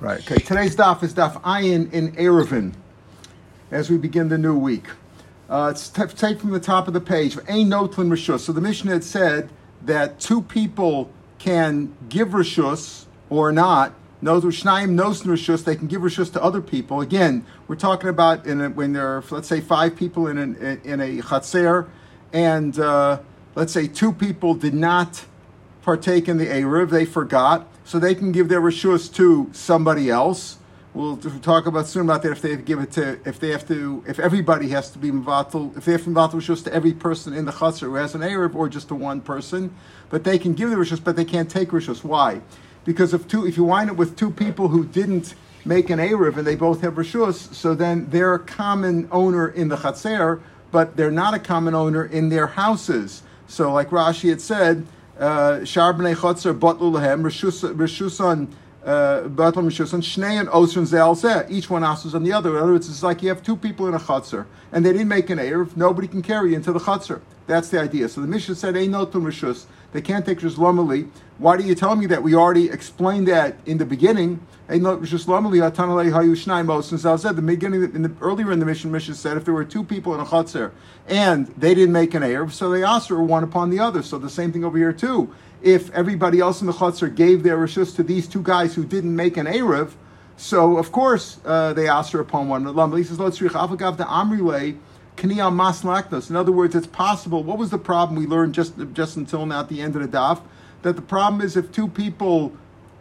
Right. Okay. Today's daf is daf ayin in Erevin as we begin the new week. Uh, it's t- take from the top of the page. Ein notlin rishus. So the Mishnah had said that two people can give rishus or not. No, shnayim nos rishus. They can give rishus to other people. Again, we're talking about a, when there are let's say five people in an, in a chatzer, and uh, let's say two people did not partake in the eruv. They forgot so they can give their rishus to somebody else. We'll talk about soon about that if they give it to if they have to if everybody has to be mivatal if they have to mivatal rishus to every person in the chutzner who has an erev or just to one person, but they can give the rishus, but they can't take rishus. Why? Because if two if you wind up with two people who didn't make an erev and they both have rishus, so then they're a common owner in the chaser, but they're not a common owner in their houses. So like Rashi had said, Shar b'nei chotzer botlu lehem rishusan uh, botlu rishusan shnein osrin zel zeh. Each one asks on the other. In other words, it's like you have two people in a chotzer and they didn't make an erev. Nobody can carry into the chotzer. That's the idea. So the Mishnah said, "Ein notum rishus." They can't take rishus lomali. Why do you tell me that? We already explained that in the beginning. Osrin zel zeh. The beginning, in the, earlier in the mission, Mishnah said if there were two people in a chotzer and they didn't make an erev, so they asked her one upon the other. So the same thing over here too. If everybody else in the chotzer gave their rishus to these two guys who didn't make an erev, so of course uh, they asked her upon one. He says, "Let's the Amrile." In other words, it's possible. What was the problem we learned just just until now at the end of the daf? That the problem is if two people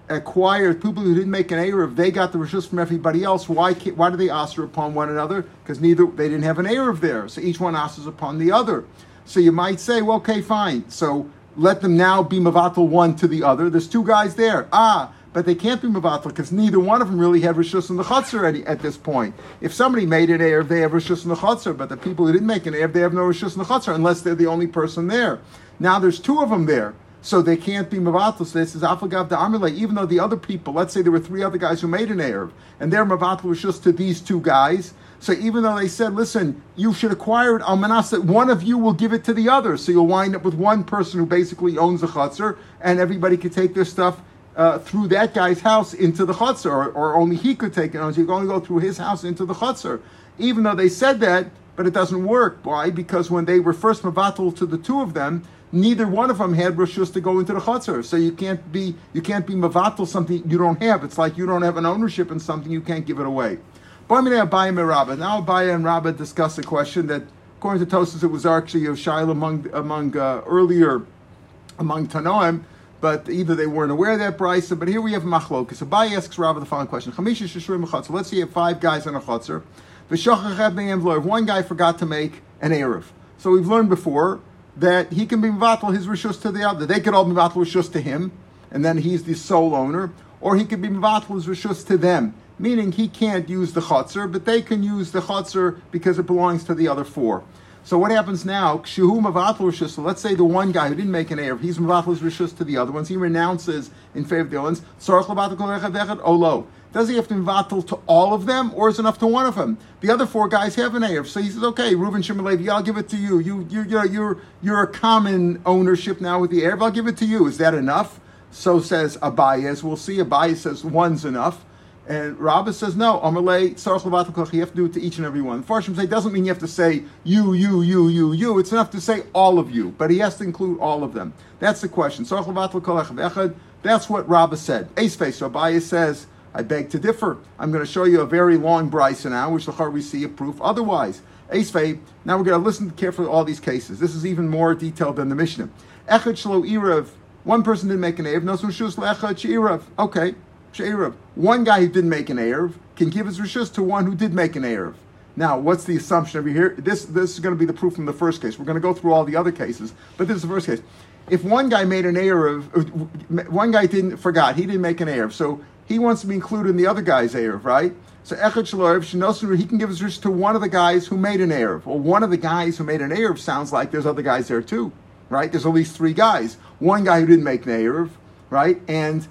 acquired people who didn't make an erev, they got the rishus from everybody else. Why why do they aser upon one another? Because neither they didn't have an erev there, so each one asers upon the other. So you might say, well, okay, fine. So let them now be mavatal one to the other. There's two guys there. Ah, but they can't be mavatal because neither one of them really have rishus in the chutzner at, at, this point. If somebody made an erev, they have rishus in the chutzner, but the people who didn't make an erev, they have no rishus in the chutzner unless they're the only person there. Now there's two of them there so they can't be mavatal. So this is afagav amile. Even though the other people, let's say there were three other guys who made an erev, and their mavatal was just to these two guys. So even though they said, "Listen, you should acquire it almanas," that one of you will give it to the other, so you'll wind up with one person who basically owns the chutzner, and everybody can take their stuff. Uh, through that guy's house into the chutzner, or, or, only he could take it. So you can only go through his house into the chutzner. Even though they said that, but it doesn't work. Why? Because when they were first mavatal to the two of them, neither one of them had rishus to go into the chutzner. So you can't be you can't be mavatal something you don't have. It's like you don't have an ownership in something you can't give it away. Now Abaye and Rabbah discuss a question that, according to Tosis, it was actually a shail among among uh, earlier among Tanoim, but either they weren't aware of that brisa. But here we have machlokas. Abaye asks Rabbah the following question: Chamisha shishrim chutzner. Let's say you have five guys on a chutzner. One guy forgot to make an erev. So we've learned before that he can be mivatal his rishus to the other. They could all be mivatal rishus to him, and then he's the sole owner, or he could be mivatal his rishus to them, meaning he can't use the chotzer, but they can use the chotzer because it belongs to the other four. So what happens now? So let's say the one guy who didn't make an erev, he's mivatal his rishus to the other ones. He renounces in favor of the other ones. Olo. Oh, Does he have to be to all of them, or is enough to one of them? The other four guys have an Erev, so he says, "Okay, Reuben Shimon Levi, I'll give it to you. You, you, you're, you're, you're a common ownership now with the Erev. I'll give it to you. Is that enough?" So says Abayez. We'll see. Abayez says one's enough. And Rabbah says, no, Amalei, you have to do it to each and every one. Farshim say, doesn't mean you have to say you, you, you, you, you. It's enough to say all of you, but he has to include all of them. That's the question. That's what Rabbah said. Ace face, so Abayah says, I beg to differ. I'm going to show you a very long brisa now, which the we see a proof otherwise. Esfei, now we're going to listen carefully to all these cases. This is even more detailed than the Mishnah. Echad shlo irav. One person didn't make an Erev. No shus leechad she'irav. Okay, One guy who didn't make an Erev can give his rishus to one who did make an Erev. Now, what's the assumption over here? This, this is going to be the proof from the first case. We're going to go through all the other cases, but this is the first case. If one guy made an Erev, uh, one guy didn't, forgot, he didn't make an Erev, so he wants to be included in the other guy's Erev, right? So Echad Shalorev, he can give his rish to one of the guys who made an Erev. Well, one of the guys who made an Erev sounds like there's other guys there too, right? There's at least three guys. One guy who didn't make an Erev, right? And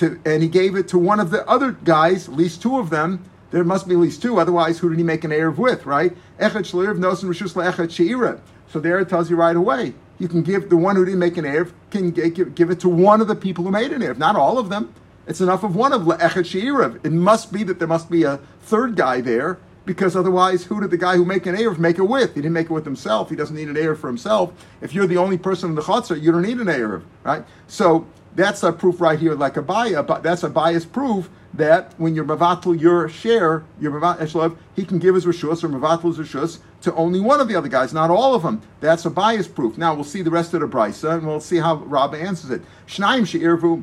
to, and he gave it to one of the other guys, at least two of them. There must be at least two, otherwise, who did he make an Erev with, right? Echad Rishus. So there it tells you right away. You can give the one who didn't make an Erev, can give, give it to one of the people who made an Erev, not all of them It's enough of one of le'echet she'irav. It must be that there must be a third guy there because otherwise, who did the guy who make an Erev make it with? He didn't make it with himself. He doesn't need an Erev for himself. If you're the only person in the Chatzar, you don't need an Erev, right? So that's a proof right here, like a but that's Abaye's proof that when you're mavatul your share, your mavat eh, he can give his rishus or mavatul his rishus to only one of the other guys, not all of them. That's Abaye's proof. Now we'll see the rest of the brisa, and we'll see how Rabba answers it. Shnaim she'irvu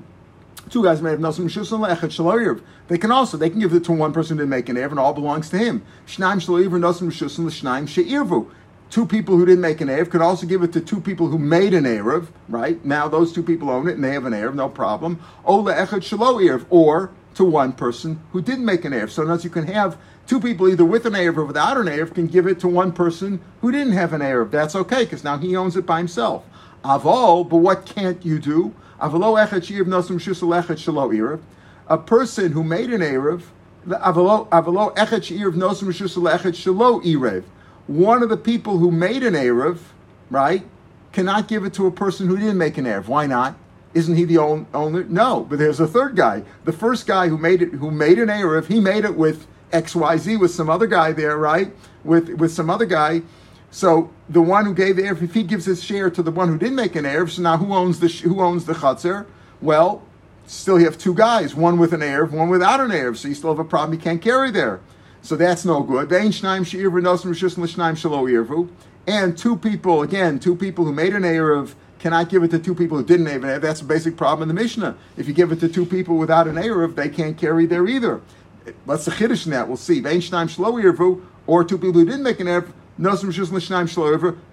Two guys may have nosim shusim le'echet shaloyirv. They can also they can give it to one person to make an erev, and all belongs to him. Shnaim shaloyirv nosim rishus shusim l'shnaim she'irvu. Two people who didn't make an erev could also give it to two people who made an erev. Right now, those two people own it and they have an erev, no problem. O le'echet shaloyirv, or to one person who didn't make an erev. So, notice you can have two people either with an erev or without an erev can give it to one person who didn't have an erev. That's okay because now he owns it by himself. Avol, but what can't you do? A person who made an Erev, one of the people who made an Erev, right, cannot give it to a person who didn't make an Erev. Why not? Isn't he the owner? No, but there's a third guy. The first guy who made it, who made an Erev, he made it with XYZ, with some other guy there, right? With, with some other guy so the one who gave the Erev, if he gives his share to the one who didn't make an Erev, so now who owns the who owns the Chatzar? Well, still you have two guys, one with an Erev, one without an Erev, so you still have a problem you can't carry there. So that's no good. And two people, again, two people who made an Erev cannot give it to two people who didn't have an Erev. That's a basic problem in the Mishnah. If you give it to two people without an Erev, they can't carry there either. What's the Chiddush in that? We'll see. Or two people who didn't make an Erev,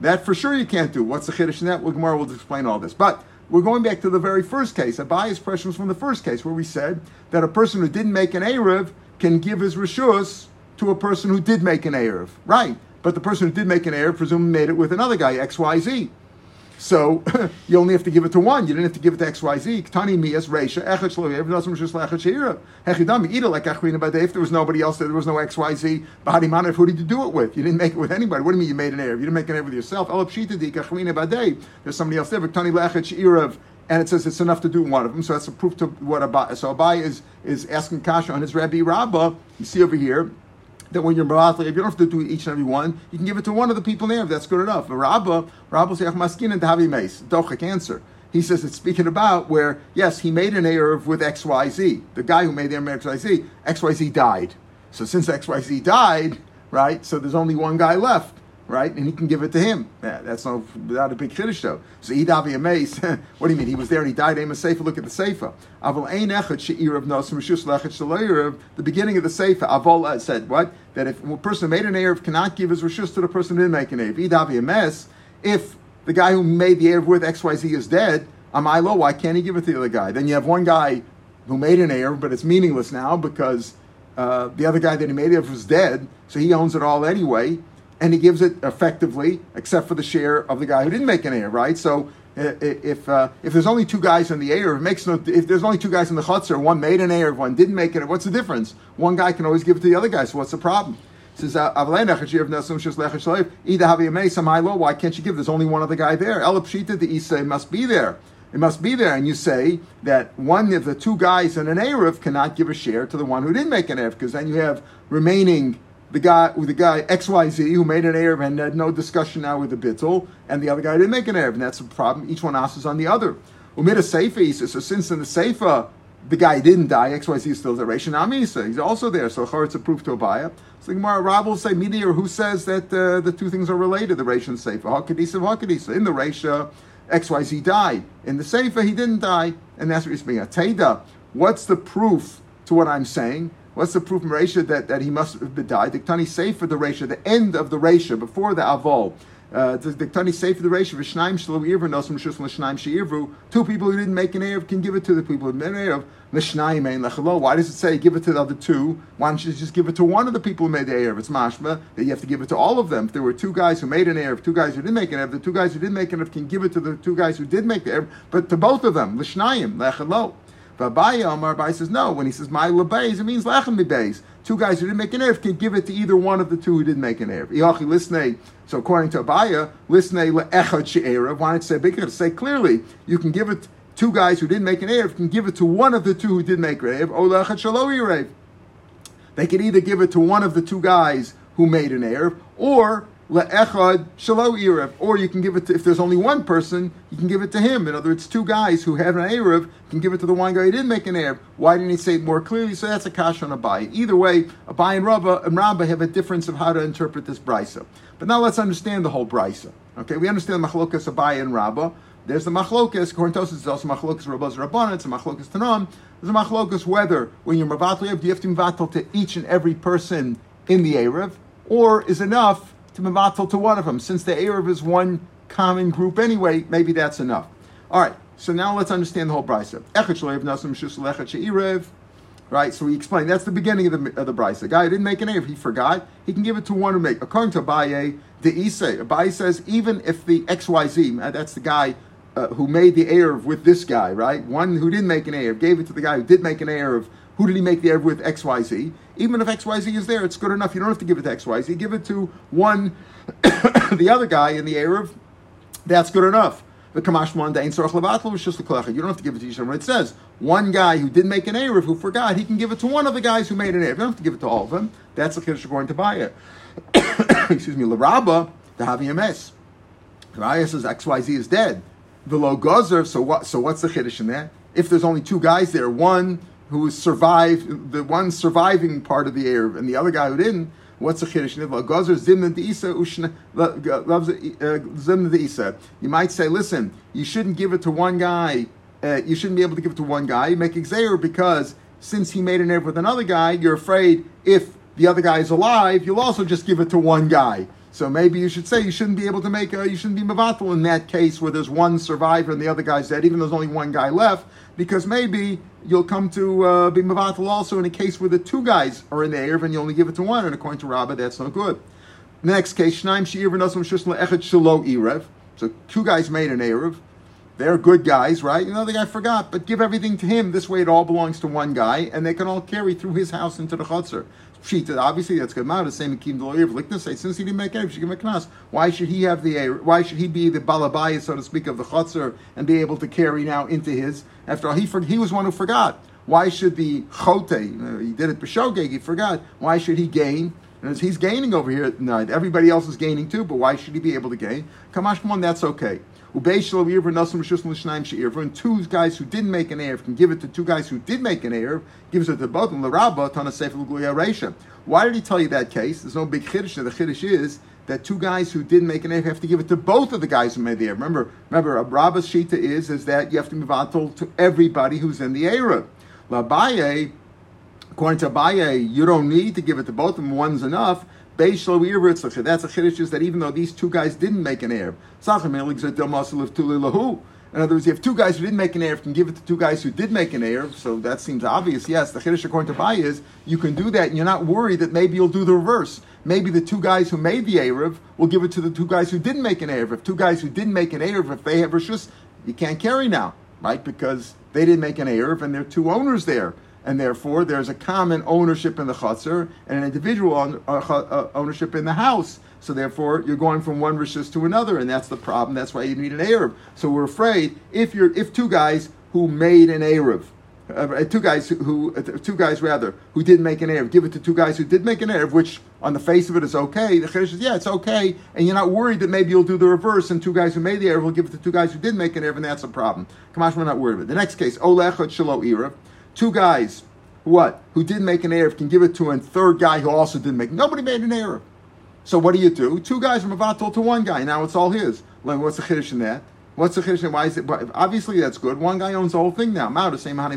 that for sure you can't do. What's the chiddush in that? Well, Gemara will explain all this. But we're going back to the very first case. Abaye's question was from the first case where we said that a person who didn't make an Erev can give his rishus to a person who did make an Erev. Right. But the person who did make an Erev presumably made it with another guy, XYZ. So you only have to give it to one. You didn't have to give it to XYZ. Tani mias reisha eat it like. If there was nobody else, there there was no XYZ. Bahadi manif. Who did you do it with? You didn't make it with anybody. What do you mean you made an erev? You didn't make an erev with yourself. There's somebody else there. Tani lechet sheira. And it says it's enough to do one of them. So that's a proof to what Abaye. So Abaye is is asking Kasha on his Rabbi Rabbah. You see over here that when you're Maratli, if you don't have to do each and every one, you can give it to one of the people there. if That's good enough. Rabba, Rabba says, Maskin and Tavi Mace, Dochik answer. He says it's speaking about where, yes, he made an Erev with XYZ. The guy who made the Erev XYZ, XYZ died. So since XYZ died, right, so there's only one guy left right? And he can give it to him. Yeah, that's not without a big chiddush though. So Idavi Amaze, what do you mean? He was there and he died. Aim a sefer. Look at the sefer. Aval ein echad she'ir of nosim rishus lechet. The beginning of the sefer. Aval uh, said what? That if a person who made an erev cannot give his rishus to the person who didn't make an erev. Idavi Amaze, if the guy who made the erev with X Y Z is dead, Amailo, why can't he give it to the other guy? Then you have one guy who made an erev, but it's meaningless now because. Uh, the other guy that he made it was dead, so he owns it all anyway and he gives it effectively, except for the share of the guy who didn't make an air, right? So if uh, if there's only two guys in the air, it makes no. If there's only two guys in the chutzner, one made an air, one didn't make it. What's the difference? One guy can always give it to the other guy. So what's the problem? says uh, Why can't you give? There's only one other guy there. Elapshita the Isa must be there. It must be there, and you say that one of the two guys in an Erev cannot give a share to the one who didn't make an Erev, because then you have remaining the guy with the guy XYZ who made an Erev and had no discussion now with the Bittel, and the other guy didn't make an Erev, and that's a problem. Each one asks on the other. Umid a Seifa, he says, so since in the Seifa the guy didn't die, XYZ is still there. Reish Amisa, he's also there, so it's a proof to Abaya. So the Gemara Rab will say, Midi, or who says that uh, the two things are related, the Reish and Seifa. Hakadisa, Hakadisa. In the Reish, uh, XYZ died. In the Seifa, he didn't die, and that's what he's being. Teda, what's the proof to what I'm saying? What's the proof from that, that he must have died? Diktani say for the Resha, the end of the Resha, before the Avol. Uh, Diktani say for the Resha, Vishnaim Shlo Irvu, Nosum Shus Lishnaim. Two people who didn't make an Erev can give it to the people who made an Erev. Lishnaim Ein Lechalo. Why does it say give it to the other two? Why don't you just give it to one of the people who made the Erev? It's mashma that you have to give it to all of them. If there were two guys who made an Erev, two guys who didn't make an Erev, the two guys who didn't make an Erev can give it to the two guys who did make the Erev, but to both of them. Lishnaim Lechalo. But Abaye Omar says no. When he says my lebeis, it means lechem beis. Two guys who didn't make an erev can give it to either one of the two who didn't make an erev. Iachi lisnei. So according to Abaya, lisnei leechad she'erev. Why not say? Say clearly, you can give it two guys who didn't make an Erev can give it to one of the two who did make an Erev, or Lechat Shalo Erev. They can either give it to one of the two guys who made an Erev, or le'echad shalo erev, or you can give it to, if there's only one person, you can give it to him. In other words, two guys who have an erev can give it to the one guy who didn't make an erev. Why didn't he say it more clearly? So that's a kash on a Abaye. Either way, Abaye and Rabba and Rabba have a difference of how to interpret this brisa. But now let's understand the whole brisa. Okay, we understand the machlokas Abaye and Rabba. There's the machlokas. According to it's also machlokas Rabbas Rabbanan. It's a machlokas Tanam. There's a machlokas whether when you're mavatal, do you have to mavatal to each and every person in the erev, or is enough to mevatel to one of them. Since the Erev is one common group anyway, maybe that's enough. All right, so now let's understand the whole brisa. Right, so we explained that's the beginning of the of the brisa. Guy didn't make an Erev, he forgot. He can give it to one who make. According to Abaye, the Isay, Abaye says even if the XYZ, uh, that's the guy uh, who made the Erev with this guy, right? One who didn't make an Erev gave it to the guy who did make an Erev who did he make the Erev with? XYZ. Even if XYZ is there, it's good enough. You don't have to give it to XYZ. Give it to one, the other guy in the Erev. That's good enough. The Kamash Mondain Sorach Levatl was just the You don't have to give it to other. It says one guy who did make an Erev who forgot, he can give it to one of the guys who made an Erev. You don't have to give it to all of them. That's the Kiddush going to buy it. Excuse me, Laraba, the Havi Emes. Raya says XYZ is dead. The low gozer, so what so what's the Kiddush in that? If there's only two guys there, one who survived, the one surviving part of the Erev, and the other guy who didn't, what's the ushna loves uh. You might say, listen, you shouldn't give it to one guy. Uh, you shouldn't be able to give it to one guy. You make exer because since he made an Erev with another guy, you're afraid if the other guy is alive, you'll also just give it to one guy. So maybe you should say you shouldn't be able to make a, you shouldn't be mavatal in that case where there's one survivor and the other guy's dead, even though there's only one guy left, because maybe you'll come to uh, be mavatal also in a case where the two guys are in the Erev and you only give it to one, and according to Rabbah, that's no good. Next case, Shnaim She'ir v'nosam shusla echet shelo Erev. So two guys made an Erev. They're good guys, right? You know, the guy forgot, but give everything to him. This way it all belongs to one guy, and they can all carry through his house into the chutzner. Pshita, obviously that's good. The same Akim the lawyer of say since he didn't make Erev, she give a knas. Why should he have the Why should he be the balabaya, so to speak, of the chutzner and be able to carry now into his? After all, he he was one who forgot. Why should the chote? he did it b'shogeg. He forgot. Why should he gain? And as he's gaining over here at night. Everybody else is gaining too, but why should he be able to gain? Kamash, come on, that's okay. And two guys who didn't make an Erev can give it to two guys who did make an Erev, gives it to both and of them. Why did he tell you that case? There's no big Chiddush. The Chiddush is that two guys who didn't make an Erev have to give it to both of the guys who made the Erev. Remember, remember, a Rabba's Shita is, is that you have to move on to everybody who's in the Erev. Labaye, according to Abaye, you don't need to give it to both of them. One's enough. That's a chiddush is that even though these two guys didn't make an Erev, in other words, you have two guys who didn't make an Erev, can give it to two guys who did make an Erev, so that seems obvious. Yes, the Chiddush according to Bai is you can do that and you're not worried that maybe you'll do the reverse. Maybe the two guys who made the Erev will give it to the two guys who didn't make an Erev. If two guys who didn't make an Erev, if they have Rishus, you can't carry now, right? Because they didn't make an Erev and there are two owners there and therefore there's a common ownership in the chutzner and an individual uh, uh, ownership in the house. So therefore, you're going from one rishis to another, and that's the problem. That's why you need an erev. So we're afraid if you're if two guys who made an erev, uh, two guys who, uh, two guys rather who didn't make an erev, give it to two guys who did make an erev, which on the face of it is okay. The chiddush says, yeah, it's okay, and you're not worried that maybe you'll do the reverse, and two guys who made the erev will give it to two guys who did make an erev, and that's a problem. Kamash, we're not worried about it. The next case, olechot shelo erev two guys, what, who didn't make an Erev can give it to a third guy who also didn't make. Nobody made an Erev. So what do you do? Two guys from Avatal to one guy. Now it's all his. Like what's the chiddush in that? What's the chiddush? Why is it? But obviously, that's good. One guy owns the whole thing now. Mao the same Where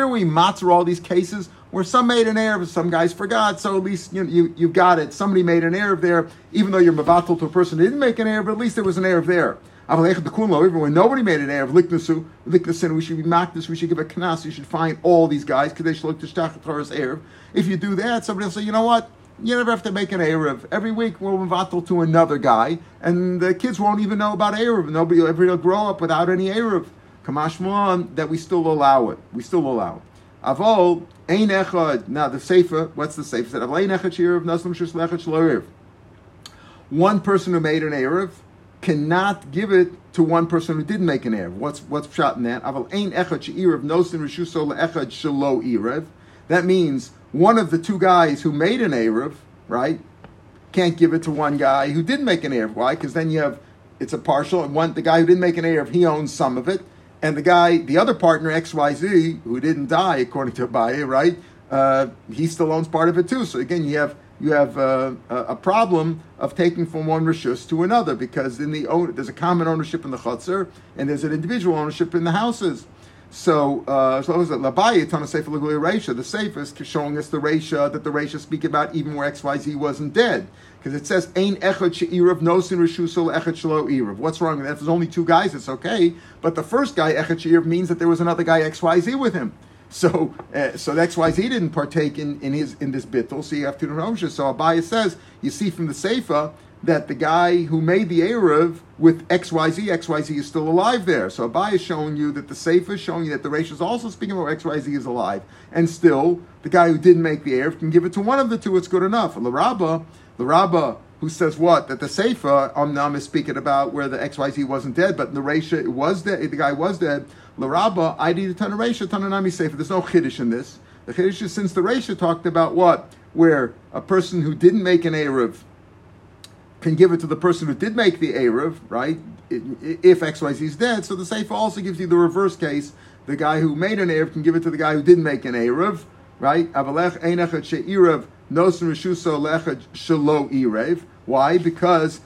are we matzah all these cases where some made an Erev, some guys forgot, so at least you, you, you got it. Somebody made an Erev there, even though you're Mavatal to a person who didn't make an Erev, but at least there was an Erev there. When nobody made an Erev, Liknasu, Liknasin, we should be this. we should give a Knas, you should find all these guys, Kadesh Tishtach Torah's Erev. If you do that, somebody will say, you know what? You never have to make an Erev. Every week we'll Mavatal to another guy, and the kids won't even know about Erev. Nobody will ever grow up without any Erev. Kamash Mulan, that we still allow it. We still allow it. Avol, Ein Echad. Now the Sefer, what's the Sefer? Avol Ein Echad Shirav, Naslam Shus Lechat One person who made an Erev, cannot give it to one person who didn't make an Erev. What's what's shot in that? Aval ein echad nosin shelo. That means one of the two guys who made an Erev, right, can't give it to one guy who didn't make an Erev. Why? Because then you have it's a partial, and one the guy who didn't make an Erev, he owns some of it, and the guy, the other partner XYZ, who didn't die according to Abaye, right, uh, he still owns part of it too. So again, you have you have uh, a problem of taking from one rishus to another because in the there's a common ownership in the chutzner and there's an individual ownership in the houses. So, uh, so was it Labayit on a Sefer Reisha? The safest showing us the Reisha that the Reisha speak about even where XYZ wasn't dead. Because it says, Ein echad she'irav nosin reshusol echad shelo irav. What's wrong with that? If there's only two guys, it's okay. But the first guy, echad she'irav, means that there was another guy, XYZ, with him. So, uh, so XYZ didn't partake in, in his in this bittul. So you have to know. So Abaya says, you see from the Seifa that the guy who made the Erev with XYZ, XYZ is still alive there. So Abaya is showing you that the Seifa is showing you that the Reish is also speaking about XYZ is alive. And still, the guy who didn't make the Erev can give it to one of the two, it's good enough. The Rabbah who says what? That the Seifa, Omnam, is speaking about where the XYZ wasn't dead, but the Reisha, it was dead, the guy was dead. Laraba, I need a ton of Reisha, Tananami Sefer. There's no Chiddush in this. The Chiddush is since the Reisha talked about what? Where a person who didn't make an Erev can give it to the person who did make the Erev, right? If XYZ is dead. So the Sefer also gives you the reverse case. The guy who made an Erev can give it to the guy who didn't make an Erev, right? Avalech Einachat She'erev Nosen Rishuso Lechad Shelo Erev. Why? Because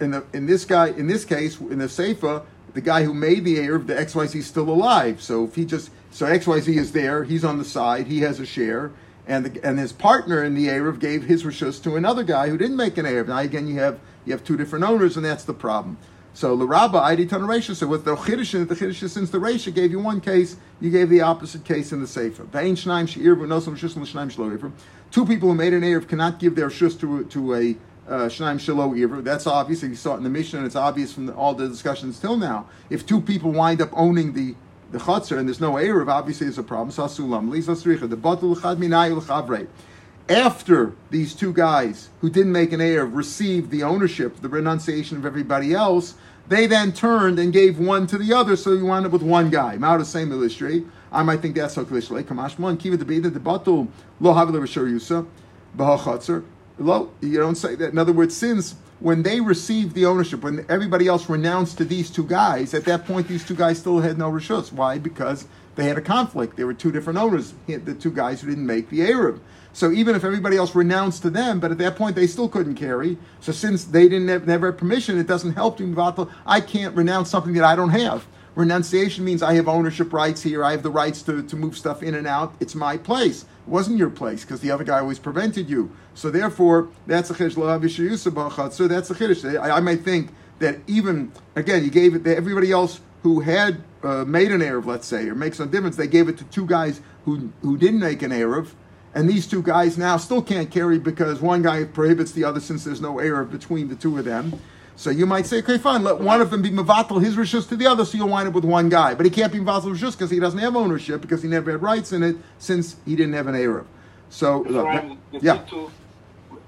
in, the, in this guy, in this case, in the Sefer, the guy who made the Erev, the XYZ is still alive. So if he just, so XYZ is there, he's on the side, he has a share, and the, and his partner in the Erev gave his rishus to another guy who didn't make an Erev. Now again, you have you have two different owners, and that's the problem. So Laraba Aidi Tan Resha. So with the Chiddush, the Chiddush since the Resha gave you one case, you gave the opposite case in the Sefer. Two people who made an Erev cannot give their shus to to a Uh, Shnaim Shalo Ivr. That's obvious. You saw it in the Mishnah, and it's obvious from the, all the discussions till now. If two people wind up owning the the chutzner and there's no Erev, obviously there's a problem. The After these two guys who didn't make an Erev received the ownership, the renunciation of everybody else, they then turned and gave one to the other, so you wound up with one guy. The same illustrate. I might think that's so cliche. Kamashman, kiva the the batul, lo havila rishor yusa, b'ha you don't say that. In other words, since when they received the ownership, when everybody else renounced to these two guys, at that point these two guys still had no rishus. Why? Because they had a conflict. There were two different owners, the two guys who didn't make the Arab. So even if everybody else renounced to them, but at that point they still couldn't carry. So since they didn't have, never have permission, it doesn't help to move out I can't renounce something that I don't have. Renunciation means I have ownership rights here. I have the rights to, to move stuff in and out. It's my place. Wasn't your place because the other guy always prevented you. So therefore, that's a chiddush So that's a chiddush. I, I might think that even again, you gave it to everybody else who had uh, made an erev, let's say, or makes no difference. They gave it to two guys who who didn't make an erev, and these two guys now still can't carry because one guy prohibits the other since there's no erev between the two of them. So you might say, okay, fine, let one of them be Mavatal, his rishus to the other, so you'll wind up with one guy. But he can't be Mavatal rishus because he doesn't have ownership, because he never had rights in it, since he didn't have an Arab. So, look, that, the, yeah. Bitul,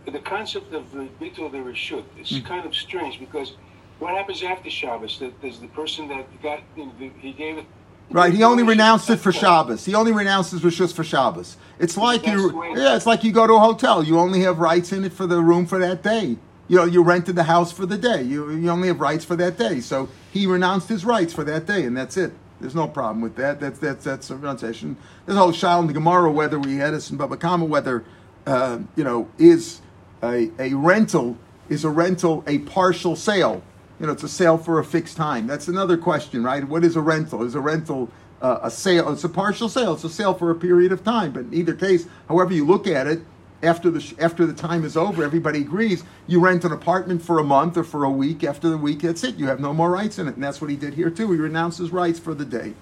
the concept of the Bitul the Rishut is mm. kind of strange because what happens after Shabbos? Does the person that got, you know, he gave it Right, he only renounced it for Shabbos. He only renounces his rishus for Shabbos. It's like you, yeah, it's like you go to a hotel. You only have rights in it for the room for that day you know, you rented the house for the day. You, you only have rights for that day. So he renounced his rights for that day, and that's it. There's no problem with that. That's that's that's a renunciation. There's a whole in the Gemara whether we had this in Baba Kama whether uh, you know is a, a rental is a rental a partial sale. You know, it's a sale for a fixed time. That's another question, right? What is a rental? Is a rental uh, a sale? It's a partial sale. It's a sale for a period of time. But in either case, however you look at it, after the after the time is over, everybody agrees. You rent an apartment for a month or for a week. After the week, that's it. You have no more rights in it, and that's what he did here too. He renounced his rights for the day.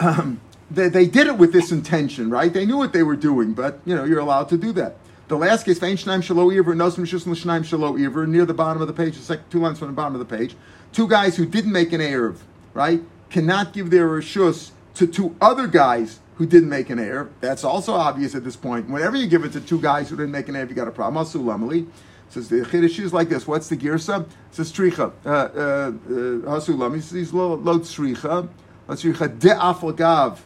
Um, they, they did it with this intention, right? They knew what they were doing, but you know you're allowed to do that. The last case, Vein Shnaim Shalo Iver, Nosim Shusn Shnaim Shalo Iver, near the bottom of the page, the second two lines from the bottom of the page. Two guys who didn't make an Erev, right, cannot give their Rishus to two other guys who didn't make an error. That's also obvious at this point. Whenever you give it to two guys who didn't make an error, you got a problem. Asulamali. says the Chiddush is like this. What's the girsa? Says Tricha. Uh, uh, Hasulam. He says lo Tricha. Tricha de Afalgav.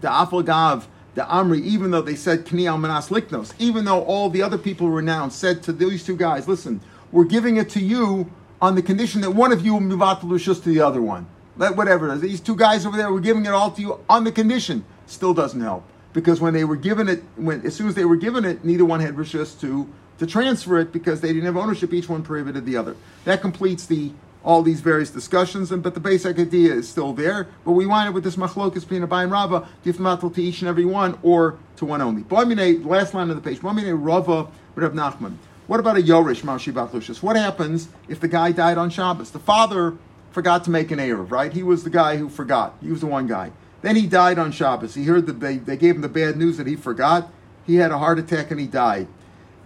De Afalgav. The Amri, even though they said Kni al Manas Liknos, even though all the other people renounced, said to these two guys, listen, we're giving it to you on the condition that one of you will move out to to the other one. Let whatever it is. These two guys over there, we're giving it all to you on the condition. Still doesn't help. Because when they were given it, when as soon as they were given it, neither one had rishus to to transfer it because they didn't have ownership. Each one prohibited the other. That completes the all these various discussions, and but the basic idea is still there. But we wind up with this machlokas between Abaye and Rava, give matal to each and every one, or to one only. Boimine, last line of the page. Boimine Rava Rav Nachman. What about a Yorish Marshibat Lushas? What happens if the guy died on Shabbos? The father forgot to make an Erev, right? He was the guy who forgot. He was the one guy. Then he died on Shabbos. He heard that they, they gave him the bad news that he forgot. He had a heart attack and he died.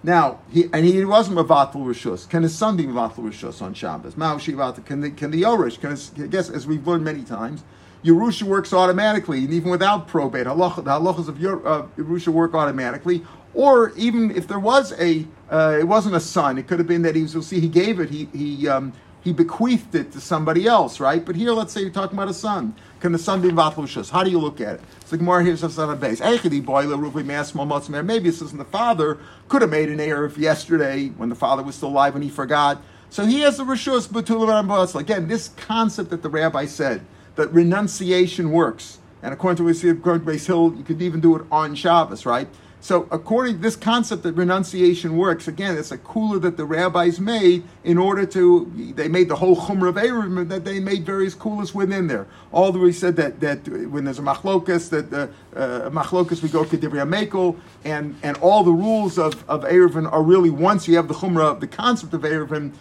Now, he and he wasn't Mavatul Rishus. Can his son be Mavatul Rishus on Shabbos? Can the, can the Yorish, can his, I guess, as we've learned many times, Yerusha works automatically, and even without probate. The halachas of uh, Yerusha work automatically. Or even if there was a, uh, it wasn't a son, it could have been that he was, you'll see, he gave it, he, he, um, he bequeathed it to somebody else, right? But here, let's say you're talking about a son. Can the son be vatlushas? How do you look at it? So Gemara here's us on a base. Maybe it says the father could have made an error if yesterday when the father was still alive and he forgot. So he has the rishus betul Again, this concept that the rabbi said that renunciation works, and according to we see according to Hill, you could even do it on Shabbos, right? So, according to this concept that renunciation works, again, it's a kula that the rabbis made in order to, they made the whole chumrah of Erev, that they made various kulas within there. All the way said that, that when there's a machlokas, that the uh, machlokas we go to Divya and, and all the rules of, of Erevin are really, once you have the chumrah, the concept of Erevin,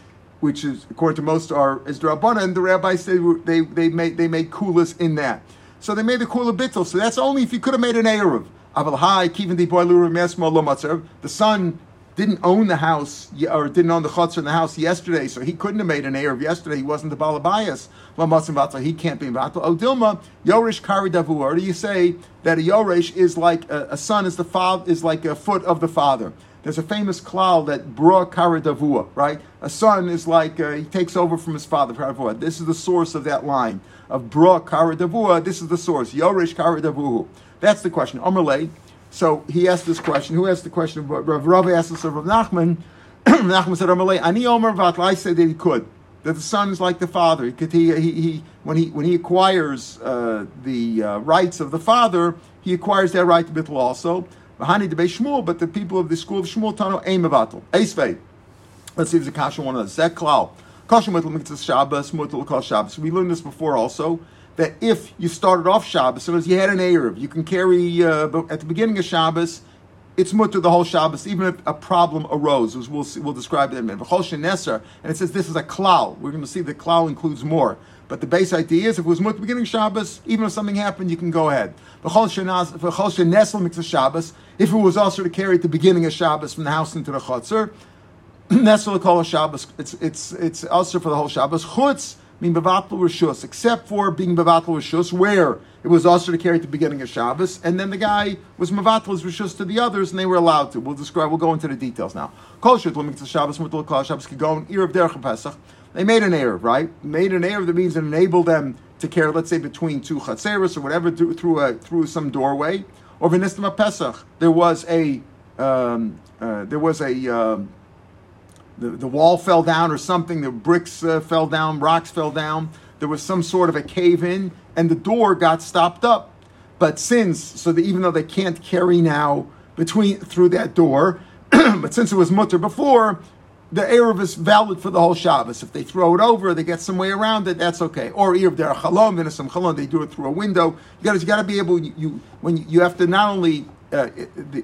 which is, according to most, are is Drabana, and the rabbis said they, they, made, they made kulas in that. So they made the kula bittel. So that's only if you could have made an Erev. The son didn't own the house or didn't own the chutzner in the house yesterday, so he couldn't have made an heir of yesterday. He wasn't the balabayas. He can't be batal. Odilma yorish kari davu. Or do you say that a yorish is like a, a, son is the father is like a foot of the father? There's a famous klal that bra kari davua, right? A son is like uh, he takes over from his father. This is the source of that line of bra kari davua. This is the source. Yorish kari davu. That's the question. Amalei. So he asked this question. Who asked the question? Rav Rav asked this of Rav Nachman. Nachman said, Amalei, Ani Omer Vatla. I said that he could. That the son is like the father. He, could, he, he, he when he when he acquires uh, the uh, rights of the father, he acquires that right to bittul also. Bahani debate Shmuel, but the people of the school of Shmuel Tano aim avatul. Eisvei. Let's see if there's a kasha one of those. Zek klal. Kasha mutal Shabbos, mutal Shabbos. We learned this before also that if you started off Shabbos, so as you had an Erev, you can carry, uh, at the beginning of Shabbos, it's mutter the whole Shabbos, even if a problem arose, as we'll, see, we'll describe it in a minute. And it says this is a klal. We're going to see the klal includes more. But the base idea is if it was mutter beginning of Shabbos, even if something happened, you can go ahead. Shabbos, If it was also to carry at the beginning of Shabbos from the house into the chutzner, nesel call Shabbos. It's it's it's also for the whole Shabbos. Chutz mean bevatel rishus, except for being bevatel rishus, where it was also to carry at the beginning of Shabbos, and then the guy was mevatel his rishus to the others, and they were allowed to. We'll describe. We'll go into the details now. Kol shit to Shabbos mutal kol Shabbos go ear of derech Pesach. They made an error, right? Made an error that means it enabled them to carry, let's say, between two chatzeros or whatever through a through some doorway. Or v'nistam Pesach, there was a um, uh, there was a um, the, the wall fell down or something, the bricks uh, fell down, rocks fell down, there was some sort of a cave in, and the door got stopped up. But since, so that even though they can't carry now between through that door, but since it was mutter before, the Erev is valid for the whole Shabbos. If they throw it over, they get some way around it, that's okay. Or if they're chalom, then some chalom, they do it through a window. You got you to be able. You, you when you, you have to not only uh,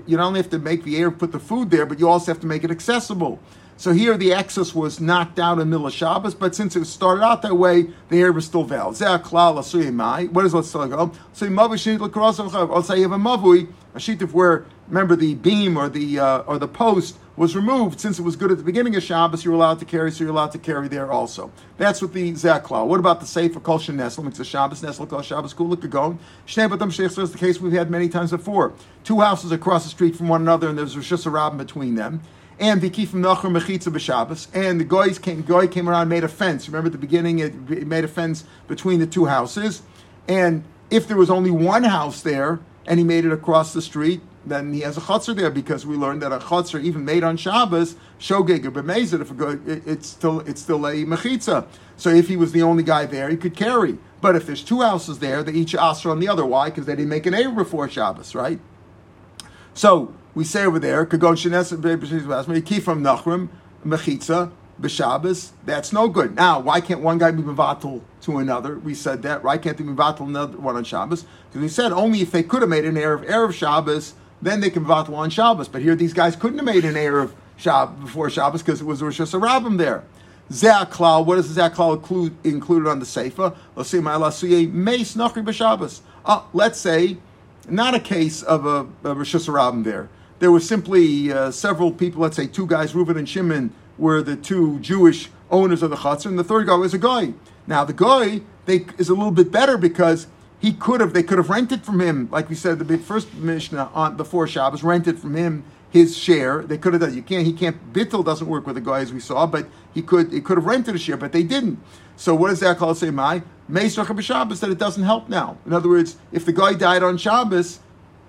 you not only have to make the air put the food there, but you also have to make it accessible. So here the excess was knocked out in of Shabbos, but since it started out that way, the air was still valid. What is what's still go? So I'll say you have a mavui, a sheet of where remember the beam or the uh, or the post was removed since it was good at the beginning of Shabbos. You're allowed to carry, so you're allowed to carry there also. That's what the zakla. What about the sefer kol nesel? It's a Shabbos nesel kol Shabbos kuluk agon. Shnei batam is the case we've had many times before. Two houses across the street from one another, and there's just a rabbin between them and Viki from Nachar Mechitza b'Shabbos, and the guys came, guy came around, made a fence. Remember at the beginning, it, made a fence between the two houses, and if there was only one house there, and he made it across the street, then he has a chutzner there because we learned that a chutzner even made on Shabbos shogeg or b'mezid if it, it's still it's still a mechitza. So if he was the only guy there, he could carry. But if there's two houses there, they each ask on the other. Why? Because they didn't make an Erev before Shabbos, right? So we say over there, Kagon Shenes from Nachrim, Mechitza, B'Shabbos, that's no good. Now, why can't one guy be Mavatal to another? We said that. Why can't they be Mavatal another one on Shabbos? Because we said only if they could have made an Erev, Erev Shabbos, then they can Mavatal on Shabbos. But here these guys couldn't have made an air of Shabbos before Shabbos because it was reshus harabim there. Ze'aklal, what does Ze'aklal include included on the my Mace Nachri B'Shabbos. Uh, let's say, not a case of a, a reshus harabim there. There were simply uh, several people, let's say two guys, Reuben and Shimon, were the two Jewish owners of the chutzner, and the third guy was a guy. Now the guy they, is a little bit better because he could have they could have rented from him, like we said the first Mishnah on before Shabbos, rented from him his share. They could have done. You can't. He can't. Bittel doesn't work with the guy as we saw, but he could. He could have rented a share, but they didn't. So what does that call say? My Meisrach Shabbos that it doesn't help now. In other words, if the guy died on Shabbos,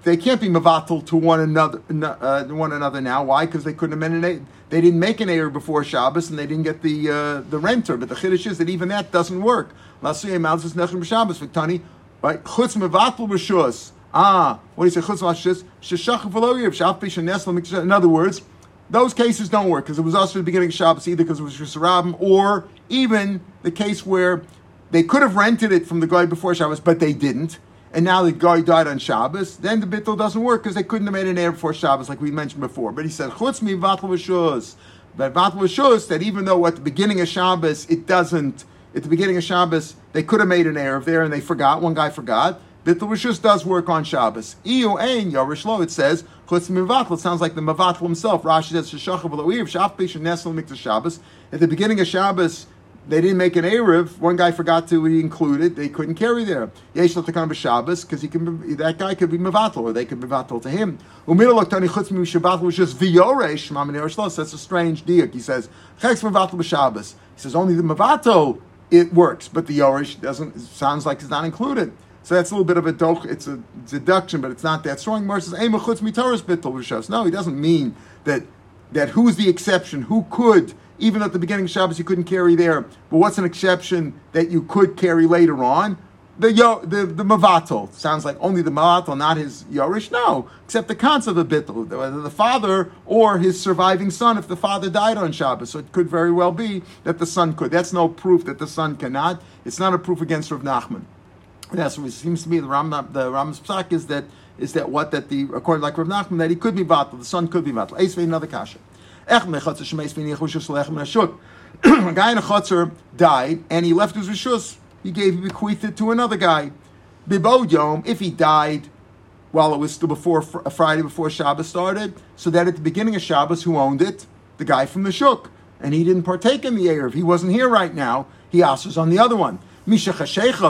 they can't be mavatal to one another. Uh, one another now. Why? Because they couldn't have made an They didn't make an air before Shabbos, and they didn't get the uh, the renter. But the chiddush is that even that doesn't work. Right? Chutz b'shus. Ah, what do you say? Chutz In other words, those cases don't work because it was also the beginning of Shabbos either because it was just Rabbim or even the case where they could have rented it from the guy before Shabbos, but they didn't. And now the guy died on Shabbos, then the bittul doesn't work because they couldn't have made an air before Shabbos, like we mentioned before. But he said, chutz mi v'shuz. But vatl v'shuz, that even though at the beginning of Shabbos, it doesn't, at the beginning of Shabbos, they could have made an air there and they forgot, one guy forgot. Bittul Rishus does work on Shabbos. Iyu ein Yarish Lo, it says, Chutz Mivatl. It sounds like the Mavatl himself. Rashi says, Sheshachav Eloiv, Shaf Pish Nesel Mikta Shabbos. At the beginning of Shabbos, they didn't make an Erev. One guy forgot to include it. They couldn't carry there. Yesh Latakam Shabbos, because he can that guy could be Mavatl, or they could be to him. Umil Laktani Chutz Shabbat, which is Vioresh, Mamin Yarish Lo. That's a strange diak. He says, Cheks Mavatl Shabbos. He says, only the Mavato it works, but the Yorish doesn't, sounds like it's not included. So that's a little bit of a doch, it's a deduction, but it's not that strong. Mar says, No, he doesn't mean that that who's the exception? Who could, even at the beginning of Shabbos, you couldn't carry there. But what's an exception that you could carry later on? The yo, the the mavato sounds like only the mavato, not his yorish. No, except the concept of bittul, whether the father or his surviving son, if the father died on Shabbos. So it could very well be that the son could. That's no proof that the son cannot. It's not a proof against Rav Nachman. That's what it seems to me. The Ram the Ram's psak is that is that what that the according like Rav Nachman that he could be batal, the son could be batal. Eis another kasha. a guy in a chutzner died and he left his rishus. He gave he bequeathed it to another guy. Bibod yom, if he died while it was still before uh, Friday before Shabbos started, so that at the beginning of Shabbos, who owned it? The guy from the shuk, and he didn't partake in the erev. He wasn't here right now. He asks on the other one. Misha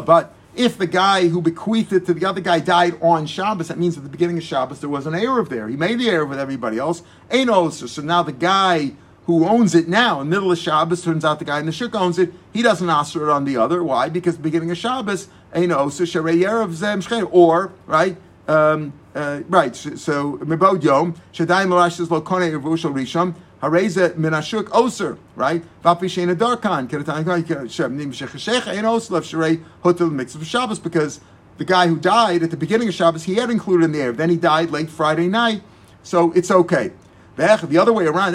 but if the guy who bequeathed it to the other guy died on Shabbos, that means at the beginning of Shabbos there was an Erev there. He made the Erev with everybody else. Ain't also. So now the guy who owns it now, in the middle of Shabbos, turns out the guy in the Shuk owns it. He doesn't ask it on the other. Why? Because beginning of Shabbos, ain't also Sharei Erev Or, right? Um, uh, right, so Mibod Yom, Shadayim Lorash says Lokone Erushal Risham, Hareza Minashuk Oser, right? Vapi Shena Darkan, Hotel Shabbos, because the guy who died at the beginning of Shabbos, he had included in the air. Then he died late Friday night, so it's okay. The other way around,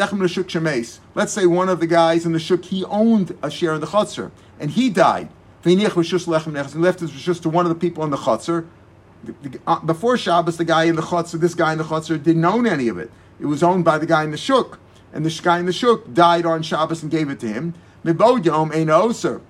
let's say one of the guys in the shuk, he owned a share in the chutzner, and he died. He left his rishus to one of the people in the chutzner. Uh, before Shabbos, the guy in the chutzner, this guy in the chutzner, didn't own any of it. It was owned by the guy in the shuk and the guy in the shuk died on Shabbos and gave it to him. Yom ein oser.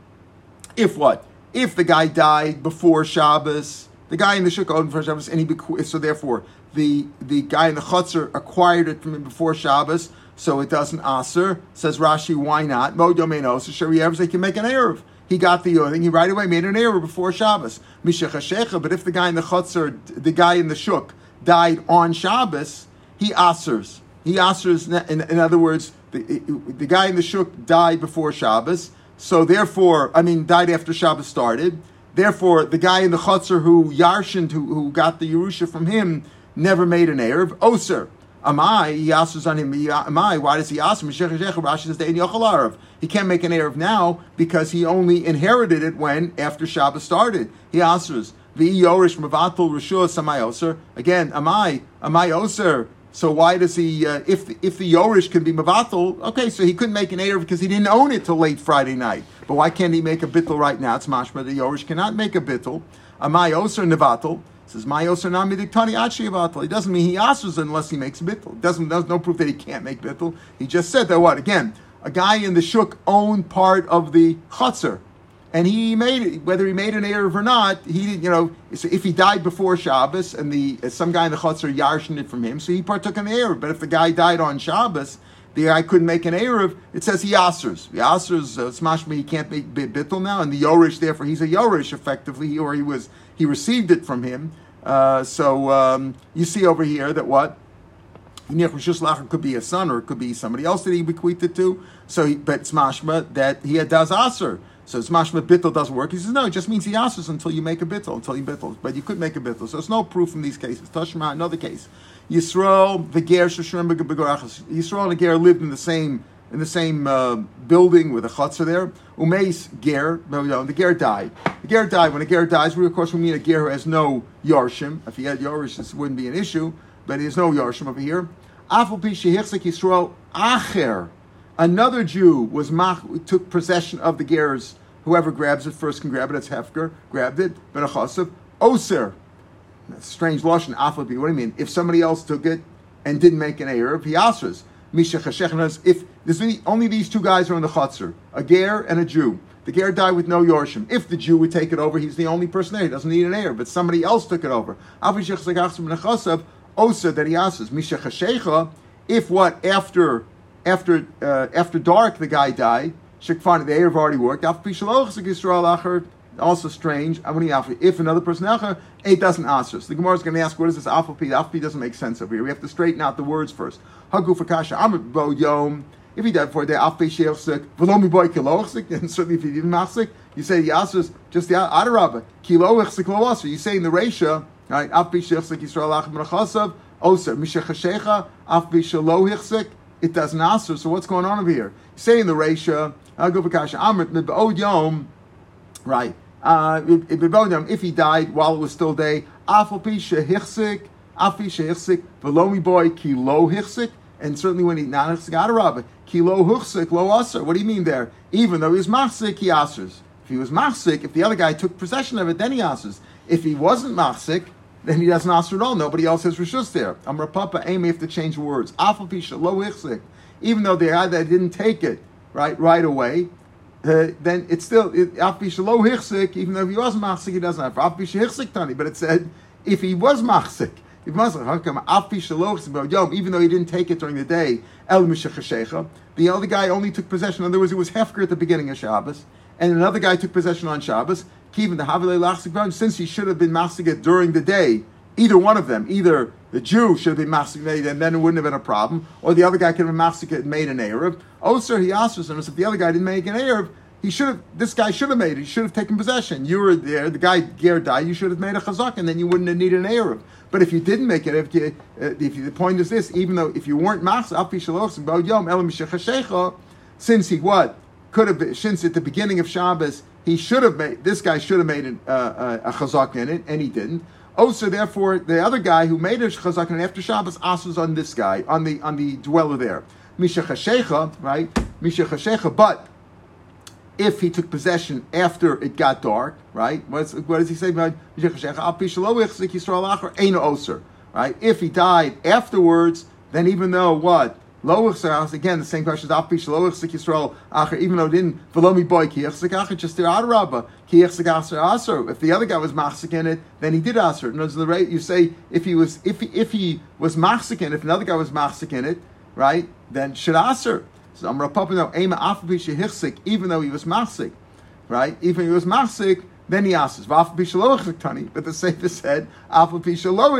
If what? If the guy died before Shabbos, the guy in the shuk owned for Shabbos, and he so therefore the the guy in the chutzner acquired it from him before Shabbos, so it doesn't aser. Says Rashi, why not? Yom ein oser. They can make an erev. He got the thing. He right away made an error before Shabbos. But if the guy in the chutzner, the guy in the shuk, died on Shabbos, he asers he answers. In, in other words, the, the guy in the shuk died before Shabbos, so therefore, I mean, died after Shabbos started. Therefore, the guy in the chutzner who yarshined, who, who got the Yerusha from him, never made an erev. Oh, Oser. Amai, he asks on him, am I? why does he ask him? Rashi says, He can't make an erev now because he only inherited it when, after Shabbos started. He asks, Yorish Mavatul Rishua Samai Oser. Oh, Again, Amai, Amai Oser. Oh, So why does he, uh, if, if the Yorish can be Mavatul, okay, so he couldn't make an erev because he didn't own it till late Friday night. But why can't he make a bittul right now? It's mashma. The Yorish cannot make a bittul. Amai Oser Nevatul says Mayos Nami Diktani Achi It doesn't mean he asks unless he makes bittul. Doesn't there's no proof that he can't make bittul. He just said that what again? A guy in the shuk owned part of the chutzner, and he made it. Whether he made an erev or not, he you know if he died before Shabbos and the some guy in the chutzner yarshened it from him, so he partook in the erev. But if the guy died on Shabbos, the guy couldn't make an erev. It says he asers. The asers uh, smash me. He can't make bittul now, and the yorish therefore he's a yorish effectively, or he was he received it from him. Uh, so um, you see over here that what? could be a son or it could be somebody else that he bequeathed it to. So, he, but it's mashma that he does aser. So it's mashma bittel doesn't work. He says no, it just means he asers until you make a bittel, until you bittel. But you could make a bittel. So it's no proof in these cases. Tashma, another case. Yisrael, the ger Yisrael and the ger lived in the same in the same uh, building with a chutzner there. Umeis ger, no, the ger died. The ger died. When a ger dies, we of course we mean a ger who has no yarshim. If he had yarshim, this wouldn't be an issue, but he has no yarshim over here. Afal Yisrael acher. Another Jew was mach, took possession of the ger's. Whoever grabs it first can grab it. It's Hefker. Grabbed it. Ben Achasav. Oser. Strange lashon. Afal What do you mean? If somebody else took it and didn't make an Erev, he asers. Misha If there's only these two guys are in the chutzner, a ger and a Jew. The ger died with no yorshim. If the Jew would take it over, he's the only person there. He doesn't need an heir, but somebody else took it over. Osa that he asks Misha If what after after uh, after dark the guy died, Shekfani the have already worked. Also strange. If another person it doesn't answer. So the Gemara is going to ask, what is this alpha p? Alpha p doesn't make sense over here. We have to straighten out the words first. Hagu for kasha. I'm bo yom. If he died for a day, alpha sheilsik. Velomi boy kilochsik. And certainly if he didn't machsik, you say the answers just the adarabba. Kilochsik lo You say in the ratio, right? Alpha sheilsik Yisrael achim rachasav. Oser mishachashecha. Alpha shalohichsik. It doesn't answer. So what's going on over here? Saying say in the ratio. Hagu for kasha. Amrit yom. Right uh, if he died while it was still day, afapi shehichsik, afi shehichsik, velomi boy kilo hichsik, and certainly when he not hichsik kilo hichsik lo aser. What do you mean there? Even though he was he asers. If he was machsik, if the other guy took possession of it, then he asers. If he wasn't machsik, then he doesn't aser at all. Nobody else has rishus there. Amr Papa, aim have to change words. Even though the guy that didn't take it right right away, uh, then it's still Afbi Shalo Hichsik, even though he was Machsik, he doesn't have Afbi Hichsik Tani. But it said if he was Machsik, if Afbi Shalo Yom, even though he didn't take it during the day, El the other guy only took possession. In other words, it was Hefker at the beginning of Shabbos, and another guy took possession on Shabbos. Kivin the Havile Lachsik since he should have been Machsik during the day, either one of them, either the Jew should have been machzik and then it wouldn't have been a problem, or the other guy could have been machzik and made an Erev. Oh, sir, he asked us, if the other guy didn't make an Erev, he should have. This guy should have made it. He should have taken possession. You were there. The guy Ger died. You should have made a chazak, and then you wouldn't have needed an erev. But if you didn't make it, if, you, uh, if you, the point is this: even though if you weren't mas since he what could have been, since at the beginning of Shabbos he should have made this guy should have made an, uh, uh a chazak in it, and he didn't. Oh, so therefore, the other guy who made a chazak and after Shabbos asks on this guy, on the on the dweller there, Misha Chashecha, right? Misha Chashecha. But if he took possession after it got dark, right? What's, what does he say? Right? If he died afterwards, then even though what? Again, the same question is even though didn't Velomi boy just the Adarabba. If the other guy was machzik in it, then he did aser. In the rate you say if he was if he, if he was machzik in it, if another guy was machzik in it, right? Then should aser. So Amar Papa no Ema even though he was machzik, right? Even if he was machzik, then he asks Vafapisha Lo Tani. But the Sefer said Afapisha Lo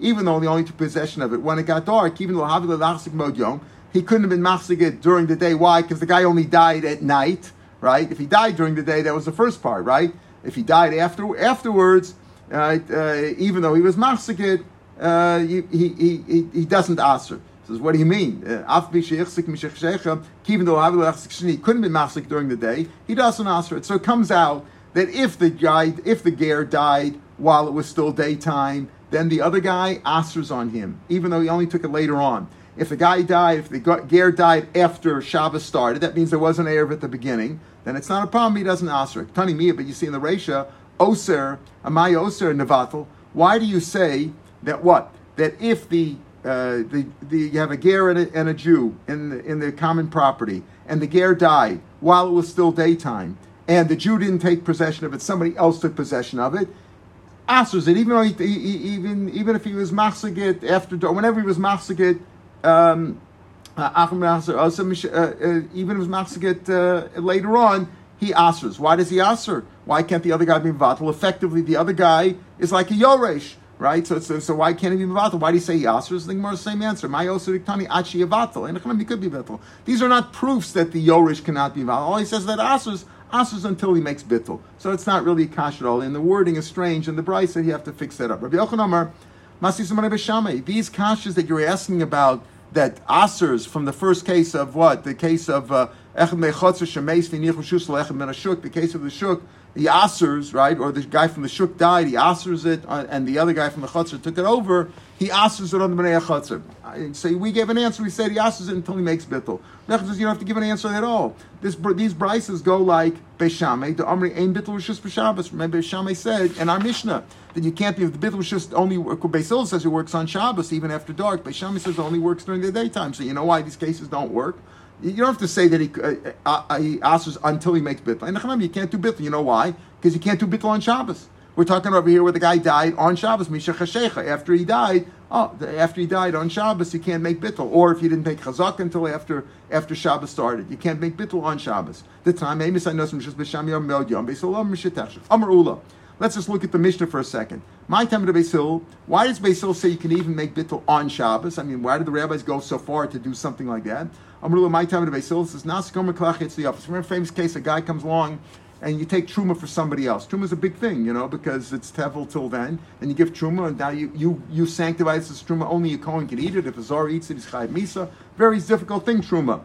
Even though he only took possession of it when it got dark, even though he couldn't have been machzik it during the day. Why? Because the guy only died at night, right? If he died during the day, that was the first part, right? If he died after afterwards, uh, even though he was machzik it, uh, he, he, he, he doesn't answer. Says, what do you mean? Uh, even though he couldn't be machzik during the day, he doesn't answer it. So it comes out that if the guy, if the ger died while it was still daytime, then the other guy answers on him, even though he only took it later on. If the guy died, if the ger died after Shabbos started, that means there was an Erev at the beginning, then it's not a problem, he doesn't answer. Tani Mia, but you see in the Resha, Oser, Amai Oser, Nevatel, why do you say that what? That if the uh, the, the, you have a ger and a, and a Jew in the, in the common property, and the ger died while it was still daytime, and the Jew didn't take possession of it, somebody else took possession of it, answers it, even though he, he, even even if he was machzigit after whenever he was machzigit, um, uh, uh, uh, even if he was machzigit uh, later on, he answers. Why does he answer? Why can't the other guy be vatal? Effectively, the other guy is like a yoresh right? So, so, so why can't he be mevatel? Why do you say he asers? The Gemara same answer. My osiriktani achi yavatel. And he could be bittel. These are not proofs that the yorish cannot be vatel. All he says that asers asers until he makes bittel. So it's not really a kash at all. And the wording is strange. And the Bryce said you have to fix that up. Rabbi Yochanan Amar, These kashas that you're asking about that asers from the first case of what the case of uh, the case of the shuk the asers, right, or the guy from the shuk died, he asers it, uh, and the other guy from the chutzner took it over, he asers it on the bnei chutzner. So we gave an answer, we said he asers it until he makes bittel. bittul. says you don't have to give an answer at all. This, these brises go like Beis Shammai, the Amri Ein Bittul Rishus B'Shabbos. Remember, Beis Shammai said in our Mishnah that you can't be, if the Bittul just only, Beis Hillel says it works on Shabbos even after dark. Beis Shammai says it only works during the daytime. So you know why these cases don't work? You don't have to say that he uh, uh, uh he asks until he makes bittul. And you can't do bittul. You know why? Because you can't do bittul on Shabbos. We're talking over here where the guy died on Shabbos, Misha Chashecha. After he died, oh, after he died on Shabbos, you can't make bittul. Or if you didn't make chazak until after after Shabbos started, you can't make bittul on Shabbos. The time, Amar Ula. Let's just look at the Mishnah for a second. My time to Beis Hillel. Why does Beis Hillel say you can even make bittul on Shabbos? I mean, why did the rabbis go so far to do something like that? Amrullah, my time to Beis Hillel says Nasakom Klach. It's the office. Remember a famous case: a guy comes along and you take truma for somebody else. Truma is a big thing, you know, because it's tevel till then, and you give truma, and now you you you sanctify this truma. Only a kohen can eat it. If a zar eats it, he's chayiv misa. Very difficult thing, truma.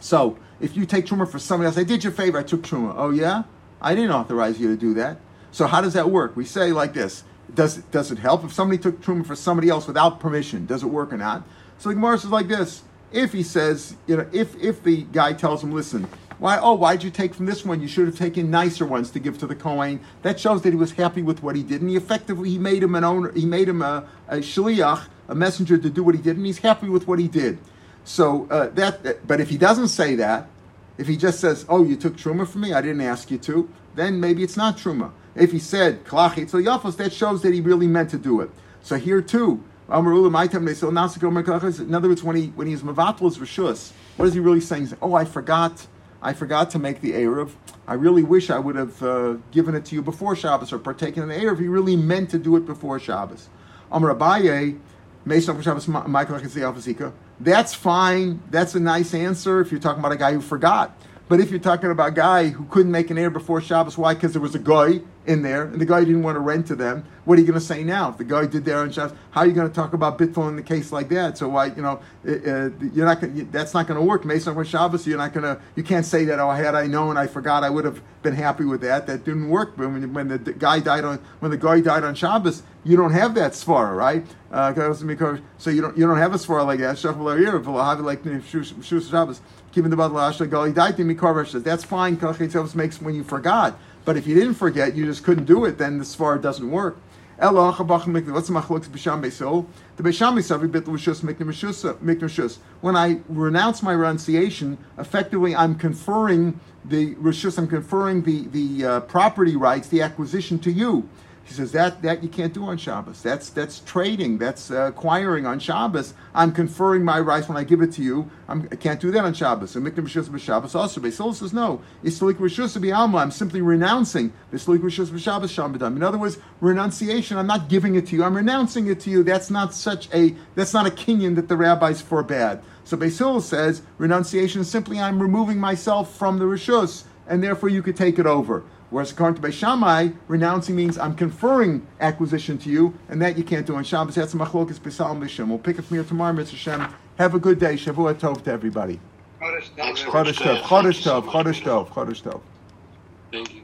So if you take truma for somebody else, I did you a favor. I took truma. Oh yeah, I didn't authorize you to do that. So how does that work? We say like this: Does does it help if somebody took truma for somebody else without permission? Does it work or not? So the Gemara says like this: If he says, you know, if if the guy tells him, listen, why? Oh, why'd you take from this one? You should have taken nicer ones to give to the Kohen. That shows that he was happy with what he did, and he effectively he made him an owner. He made him a, a shliach, a messenger to do what he did, and he's happy with what he did. So uh, that, but if he doesn't say that, if he just says, "Oh, you took truma from me, I didn't ask you to," then maybe it's not truma. If he said klachit yafos, that shows that he really meant to do it. So here too, in other words, when he when he's mavatal rishus, what is he really saying? Oh, I forgot, I forgot to make the erev. I really wish I would have uh, given it to you before Shabbos or partaken in the erev. He really meant to do it before Shabbos. Amr Abaye, That's fine. That's a nice answer if you're talking about a guy who forgot. But if you're talking about a guy who couldn't make an air before Shabbos, why? Because there was a guy in there, and the guy didn't want to rent to them. What are you going to say now? If the guy did there on Shabbos, how are you going to talk about bittul in the case like that? So why, you know, uh, uh you're not gonna, That's not going to work. Mason on Shabbos, you're not going to. You can't say that. Oh, had I known, I forgot. I would have been happy with that. That didn't work. But when, when the guy died on when the guy died on Shabbos, you don't have that svara, right? Uh, so you don't you don't have a svara like that. Like Shabbos. Mikarvar says that's fine. Makes when you forgot. But if you didn't forget, you just couldn't do it, then the Svar doesn't work. What's the beisol? The. When I renounce my renunciation, effectively I'm conferring the rishus. I'm conferring the the uh, property rights, the acquisition to you. He says that that you can't do on Shabbos. That's that's trading. That's uh, acquiring on Shabbos. I'm conferring my rights when I give it to you. I'm, I can not do that on Shabbos. So mikdash rishus b'Shabbos also. Beis Hillel says no. Islik rishus b'Alma. I'm simply renouncing Islik rishus b'Shabbos shambadam. In other words, renunciation. I'm not giving it to you. I'm renouncing it to you. That's not such a that's not a kinyan that the rabbis forbade. So Beis Hillel says renunciation is simply I'm removing myself from the rishus, and therefore you could take it over. Whereas according to Beis Shammai, renouncing means I'm conferring acquisition to you, and that you can't do on Shabbos. That's machlokas b'salam b'shem. We'll pick up from here tomorrow, Mr. Shem. Have a good day. Shavua tov to everybody. Chodesh Tov. Chodesh tov. Chodesh tov. Chodesh tov. Chodesh tov. Thank you.